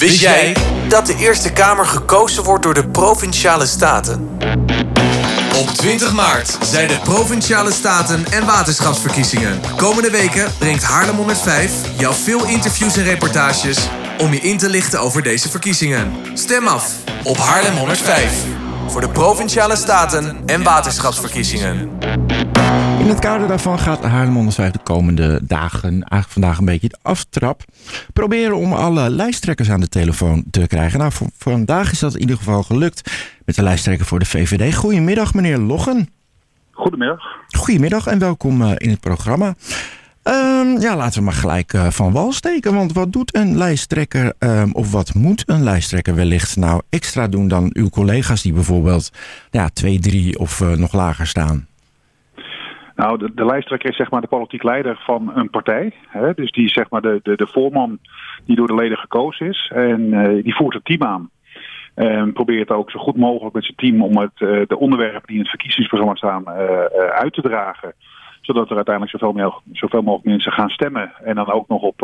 Wist jij dat de Eerste Kamer gekozen wordt door de Provinciale Staten? Op 20 maart zijn de Provinciale Staten en Waterschapsverkiezingen. Komende weken brengt Haarlem 105 jou veel interviews en reportages om je in te lichten over deze verkiezingen. Stem af op Haarlem 105 voor de Provinciale Staten en Waterschapsverkiezingen. In het kader daarvan gaat Haarlem 105 de komende dagen, eigenlijk vandaag een beetje de aftrap, proberen om alle lijsttrekkers aan de telefoon te krijgen. Nou, voor, vandaag is dat in ieder geval gelukt met de lijsttrekker voor de VVD. Goedemiddag, meneer Loggen. Goedemiddag. Goedemiddag en welkom uh, in het programma. Um, ja, laten we maar gelijk uh, van wal steken. Want wat doet een lijsttrekker, um, of wat moet een lijsttrekker wellicht nou extra doen dan uw collega's die bijvoorbeeld ja, twee, drie of uh, nog lager staan? Nou, de, lijsttrekker is zeg maar de politiek leider van een partij. Hè? Dus die is zeg maar de, de, de voorman die door de leden gekozen is. En uh, die voert het team aan. En probeert ook zo goed mogelijk met zijn team om het, uh, de onderwerpen die in het verkiezingsprogramma staan uh, uit te dragen. Zodat er uiteindelijk zoveel, meer, zoveel mogelijk mensen gaan stemmen. En dan ook nog op,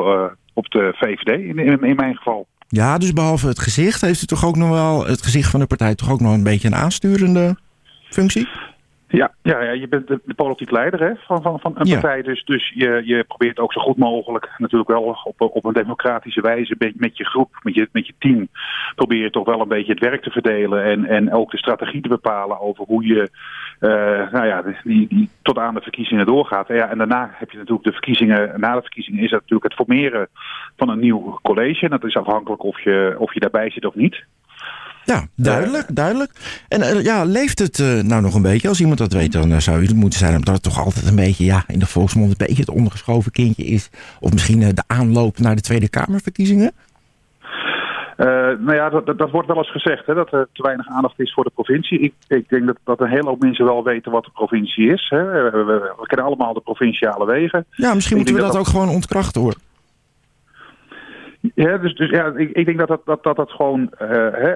op de VVD in, in, in mijn geval. Ja, dus behalve het gezicht heeft u toch ook nog wel het gezicht van de partij toch ook nog een beetje een aansturende functie? Ja, ja, ja, je bent de, de politiek leider hè, van, van, van een partij. Dus, dus je, je probeert ook zo goed mogelijk, natuurlijk wel op, op een democratische wijze, met je groep, met je, met je team, probeer je toch wel een beetje het werk te verdelen. En, en ook de strategie te bepalen over hoe je uh, nou ja, die, die tot aan de verkiezingen doorgaat. En, ja, en daarna heb je natuurlijk de verkiezingen, na de verkiezingen is dat natuurlijk het formeren van een nieuw college. En dat is afhankelijk of je, of je daarbij zit of niet. Ja, duidelijk, duidelijk. En uh, ja, leeft het uh, nou nog een beetje? Als iemand dat weet, dan uh, zou u het moeten zijn. Omdat het toch altijd een beetje, ja, in de volksmond een beetje het ondergeschoven kindje is. Of misschien de aanloop naar de Tweede Kamerverkiezingen? nou ja, dat, dat, wordt wel eens gezegd, hè, dat er te weinig aandacht is voor de provincie. Ik, ik denk dat, dat een hele hoop mensen wel weten wat de provincie is. Hè. We, we, we, kennen allemaal de provinciale wegen. Ja, misschien moeten we dat, dat, ook gewoon ontkrachten hoor. Ja, dus, dus ja, ik, ik denk dat dat, dat, dat, dat gewoon... Hè,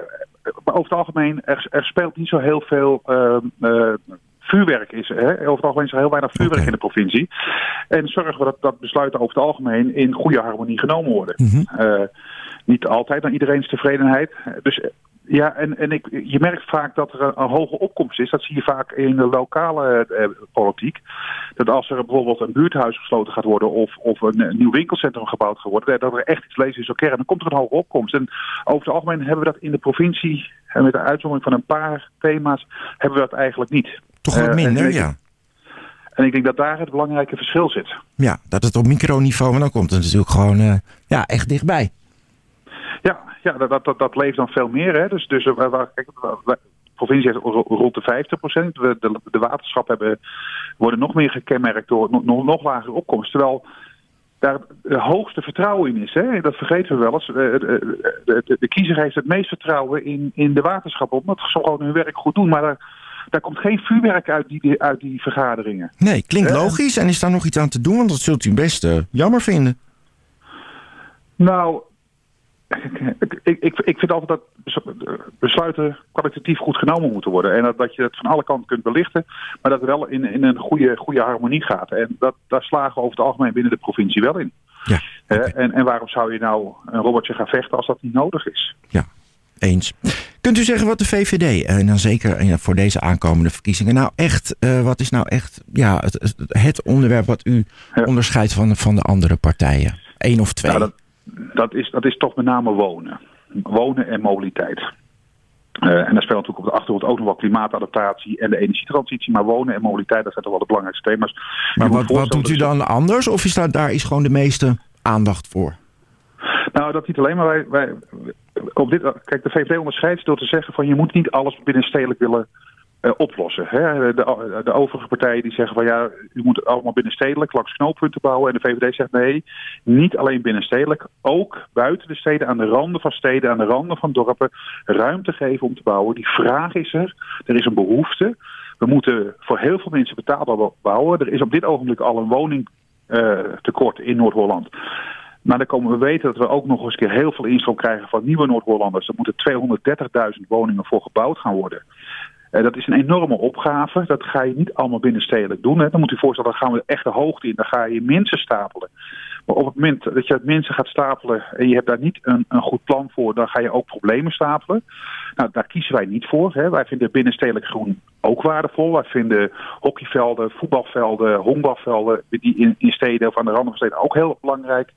over het algemeen, er, er, speelt niet zo heel veel uh, uh, vuurwerk. Is, hè? Over het algemeen is er heel weinig vuurwerk okay. in de provincie. En zorgen we dat, dat besluiten over het algemeen in goede harmonie genomen worden. Mhm. Mm -hmm. uh, niet altijd naar iedereen's tevredenheid. Dus ja, en, en ik, je merkt vaak dat er een, een, hoge opkomst is. Dat zie je vaak in de lokale eh, politiek. Dat als er bijvoorbeeld een buurthuis gesloten gaat worden of, of een, een nieuw winkelcentrum gebouwd gaat worden, dat er echt iets lezen is oké, en dan komt er een hoge opkomst. En over het algemeen hebben we dat in de provincie, en met de uitzondering van een paar thema's, hebben we dat eigenlijk niet. Toch wat minder, uh, ja. En ik denk dat daar het belangrijke verschil zit. Ja, dat het op microniveau, en dan komt het natuurlijk gewoon uh, ja, echt dichtbij. Ja, dat, dat, dat leeft dan veel meer. Hè. Dus, dus waar, kijk, de provincie heeft rond de 50 procent. De, de, de waterschappen hebben, worden nog meer gekenmerkt door nog, nog lagere opkomst. Terwijl daar het hoogste vertrouwen in is. Hè? Dat vergeten we wel eens. De, de, kiezer heeft het meest vertrouwen in, in de waterschappen. Omdat ze gewoon hun werk goed doen. Maar daar, daar komt geen vuurwerk uit die, uit die vergaderingen. Nee, klinkt logisch. En is daar nog iets aan te doen? Want dat zult u best uh, jammer vinden. Nou, ik, ik, ik vind altijd dat besluiten kwalitatief goed genomen moeten worden. En dat, dat je het van alle kanten kunt belichten, maar dat het wel in, in een goede, goede harmonie gaat. En dat, daar slagen we over het algemeen binnen de provincie wel in. Ja, okay. en, en waarom zou je nou een robotje gaan vechten als dat niet nodig is? Ja, eens. Kunt u zeggen wat de VVD, en dan zeker voor deze aankomende verkiezingen, nou echt, uh, wat is nou echt ja, het, het onderwerp wat u ja. onderscheidt van, van de andere partijen? Eén of twee? Nou, dat, dat is, dat is toch met name wonen. Wonen en mobiliteit. Uh, en daar speelt natuurlijk op de achtergrond ook nog wel klimaatadaptatie en de energietransitie. Maar wonen en mobiliteit, dat zijn toch wel de belangrijkste thema's. Maar wat, wat doet u dan anders? Of is dat, daar is gewoon de meeste aandacht voor? Nou, dat niet alleen, maar wij, wij op dit, kijk, de VVD onderscheidt door te zeggen van je moet niet alles binnenstedelijk willen uh, oplossen. Hè? De, de overige partijen die zeggen van ja, u moet allemaal binnenstedelijk langs knooppunten bouwen. En de VVD zegt nee, niet alleen binnenstedelijk, ook buiten de steden, aan de randen van steden, aan de randen van dorpen, ruimte geven om te bouwen. Die vraag is er, er is een behoefte. We moeten voor heel veel mensen betaalbaar bouwen. Er is op dit ogenblik al een woningtekort uh, in Noord-Holland. Maar dan komen we weten dat we ook nog eens keer heel veel instroom krijgen van nieuwe Noord-Hollanders. Er moeten 230.000 woningen voor gebouwd gaan worden. Uh, dat is een enorme opgave. Dat ga je niet allemaal binnenstedelijk doen. Hè. Dan moet u voorstellen, dan gaan we echt de hoogte in. Dan ga je mensen stapelen. Maar op het moment dat je mensen gaat stapelen en je hebt daar niet een, een goed plan voor, dan ga je ook problemen stapelen. Nou, daar kiezen wij niet voor. Hè. Wij vinden binnenstedelijk groen ook waardevol. Wij vinden hockeyvelden, voetbalvelden, honkbalvelden, die in, in steden of aan de randen van steden ook heel belangrijk.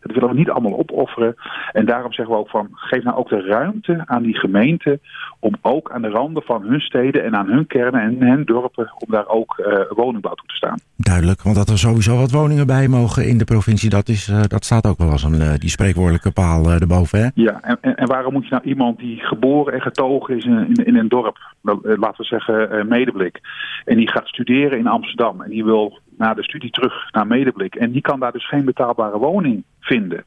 Dat willen we niet allemaal opofferen. En daarom zeggen we ook van, geef nou ook de ruimte aan die gemeenten om ook aan de randen van hun steden en aan hun kernen en hun dorpen, om daar ook uh, woningbouw toe te staan. Duidelijk, want dat er sowieso wat woningen bij mogen in de provincie, dat, is, uh, dat staat ook wel als een uh, die spreekwoordelijke paal erboven. Hè? Ja, en, en, en, waarom moet je nou iemand die geboren en getogen is in, in, in een dorp, laten we zeggen Medeblik, en die gaat studeren in Amsterdam en die wil na de studie terug naar Medeblik. En die kan daar dus geen betaalbare woning vinden.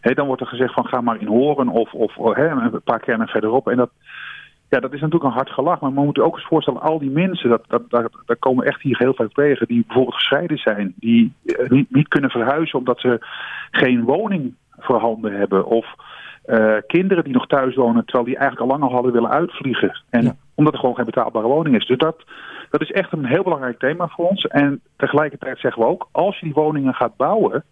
Ja. dan wordt er gezegd van ga maar in Horen of, of een paar kernen verderop. En dat, ja, dat is natuurlijk een hard gelach. Maar we moeten ook eens voorstellen, al die mensen, dat, dat, daar komen echt hier heel veel tegen. Die bijvoorbeeld gescheiden zijn. Die niet, niet kunnen verhuizen omdat ze geen woning voorhanden hebben. Of uh, kinderen die nog thuis wonen terwijl die eigenlijk al lang al hadden willen uitvliegen. En ja. omdat er gewoon geen betaalbare woning is. Dus dat, dat is echt een heel belangrijk thema voor ons. En tegelijkertijd zeggen we ook, als je die woningen gaat bouwen,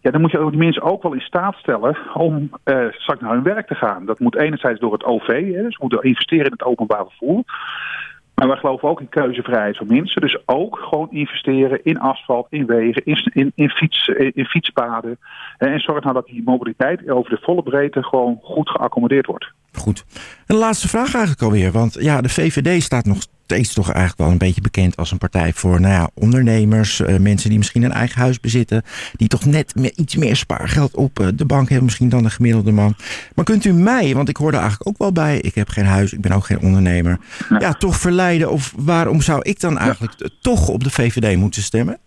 ja, dan moet je die mensen ook wel in staat stellen om uh, straks naar hun werk te gaan. Dat moet enerzijds door het OV, hè, dus we moeten investeren in het openbaar vervoer. Maar wij geloven ook in keuzevrijheid voor mensen. Dus ook gewoon investeren in asfalt, in wegen, in, in, in, in fietspaden. En zorg nou dat die mobiliteit over de volle breedte gewoon goed geaccommodeerd wordt. Goed. En de laatste vraag eigenlijk alweer. Want ja, de VVD staat nog steeds toch eigenlijk wel een beetje bekend als een partij voor nou ja, ondernemers. Uh, mensen die misschien een eigen huis bezitten. Die toch net met iets meer spaargeld op uh, de bank hebben misschien dan een gemiddelde man. Maar kunt u mij, want ik hoor er eigenlijk ook wel bij. Ik heb geen huis, ik ben ook geen ondernemer. Ja, ja toch verleiden of waarom zou ik dan eigenlijk ja. toch op de VVD moeten stemmen?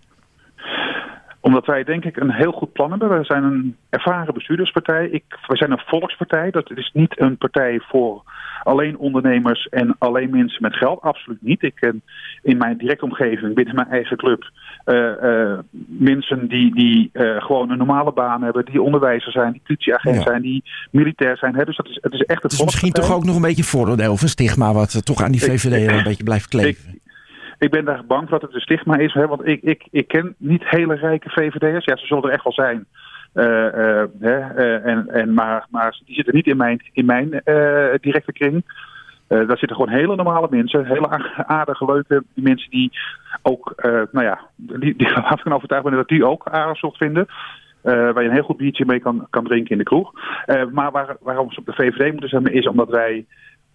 Omdat wij denk ik een heel goed plan hebben. We zijn een ervaren bestuurderspartij. Ik, we zijn een volkspartij. Dat is niet een partij voor alleen ondernemers en alleen mensen met geld. Absoluut niet. Ik ken in mijn directe omgeving, binnen mijn eigen club, uh, uh, mensen die, die uh, gewoon een normale baan hebben, die onderwijzer zijn, die politieagent ja. zijn, die militair zijn. Hè? Dus dat is, het is echt het is misschien toch ook nog een beetje vooroordeel of een stigma wat toch aan die VVD ik, een beetje blijft kleven. Ik, ik ben daar bang dat het een stigma is. Hè? Want ik, ik, ik ken niet hele rijke VVD'ers. Ja, ze zullen er echt wel zijn. Uh, uh, uh, en, en, maar, maar die zitten niet in mijn, in mijn directe kring. daar zitten gewoon hele normale mensen, hele aardige, leuke mensen die ook, nou ja, die, die van overtuigd ben dat die ook aardig zult vinden. waar je een heel goed biertje mee kan, kan drinken in de kroeg. maar waar, waarom ze op de VVD moeten stemmen is omdat wij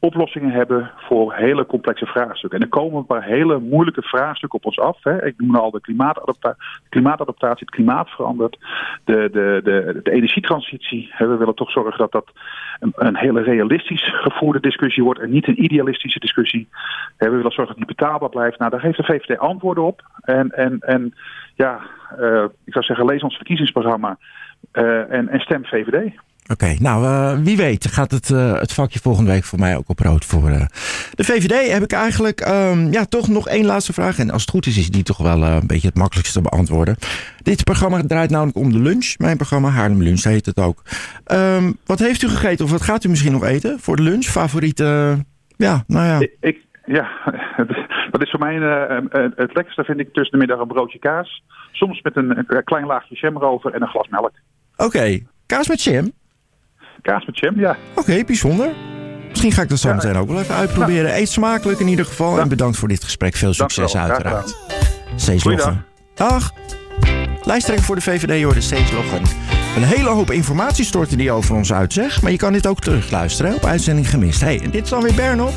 oplossingen hebben voor hele complexe vraagstukken. En er komen een paar hele moeilijke vraagstukken op ons af. Hè. Ik noem al de klimaatadapta klimaatadaptatie, het klimaat verandert, de, de, de, de energietransitie. We willen toch zorgen dat dat een, een, hele realistisch gevoerde discussie wordt en niet een idealistische discussie. We willen zorgen dat die betaalbaar blijft. Nou, daar heeft de VVD antwoorden op. En, en, en ja, uh, ik zou zeggen, lees ons verkiezingsprogramma uh, en, en stem VVD. Oké, okay, nou uh, wie weet gaat het, uh, het vakje volgende week voor mij ook op rood voor uh, de VVD. Heb ik eigenlijk um, ja, toch nog één laatste vraag. En als het goed is, is die toch wel een beetje het makkelijkste te beantwoorden. Dit programma draait namelijk om de lunch. Mijn programma Haarlem Lunch heet het ook. Um, wat heeft u gegeten of wat gaat u misschien nog eten voor de lunch? Favoriete, ja, nou ja. Ik, ik, ja, dat is voor mij het lekkerste vind ik tussen de middag een broodje kaas. Soms met een, een klein laagje jam erover en een glas melk. Oké, okay. kaas met jam? Kaas met jam, ja. Oké, okay, bijzonder. Misschien ga ik dat zo ja, meteen ook wel even uitproberen. Nou. Eet smakelijk in ieder geval. Ja. En bedankt voor dit gesprek. Veel succes uiteraard. Cees Loggen. Dag. Lijsttrekker voor de VVD hoorde Cees Loggen. Een hele hoop informatie storten die over ons uit, zeg. Maar je kan dit ook terugluisteren op uitzending gemist. Hey, en dit is dan weer Bernop.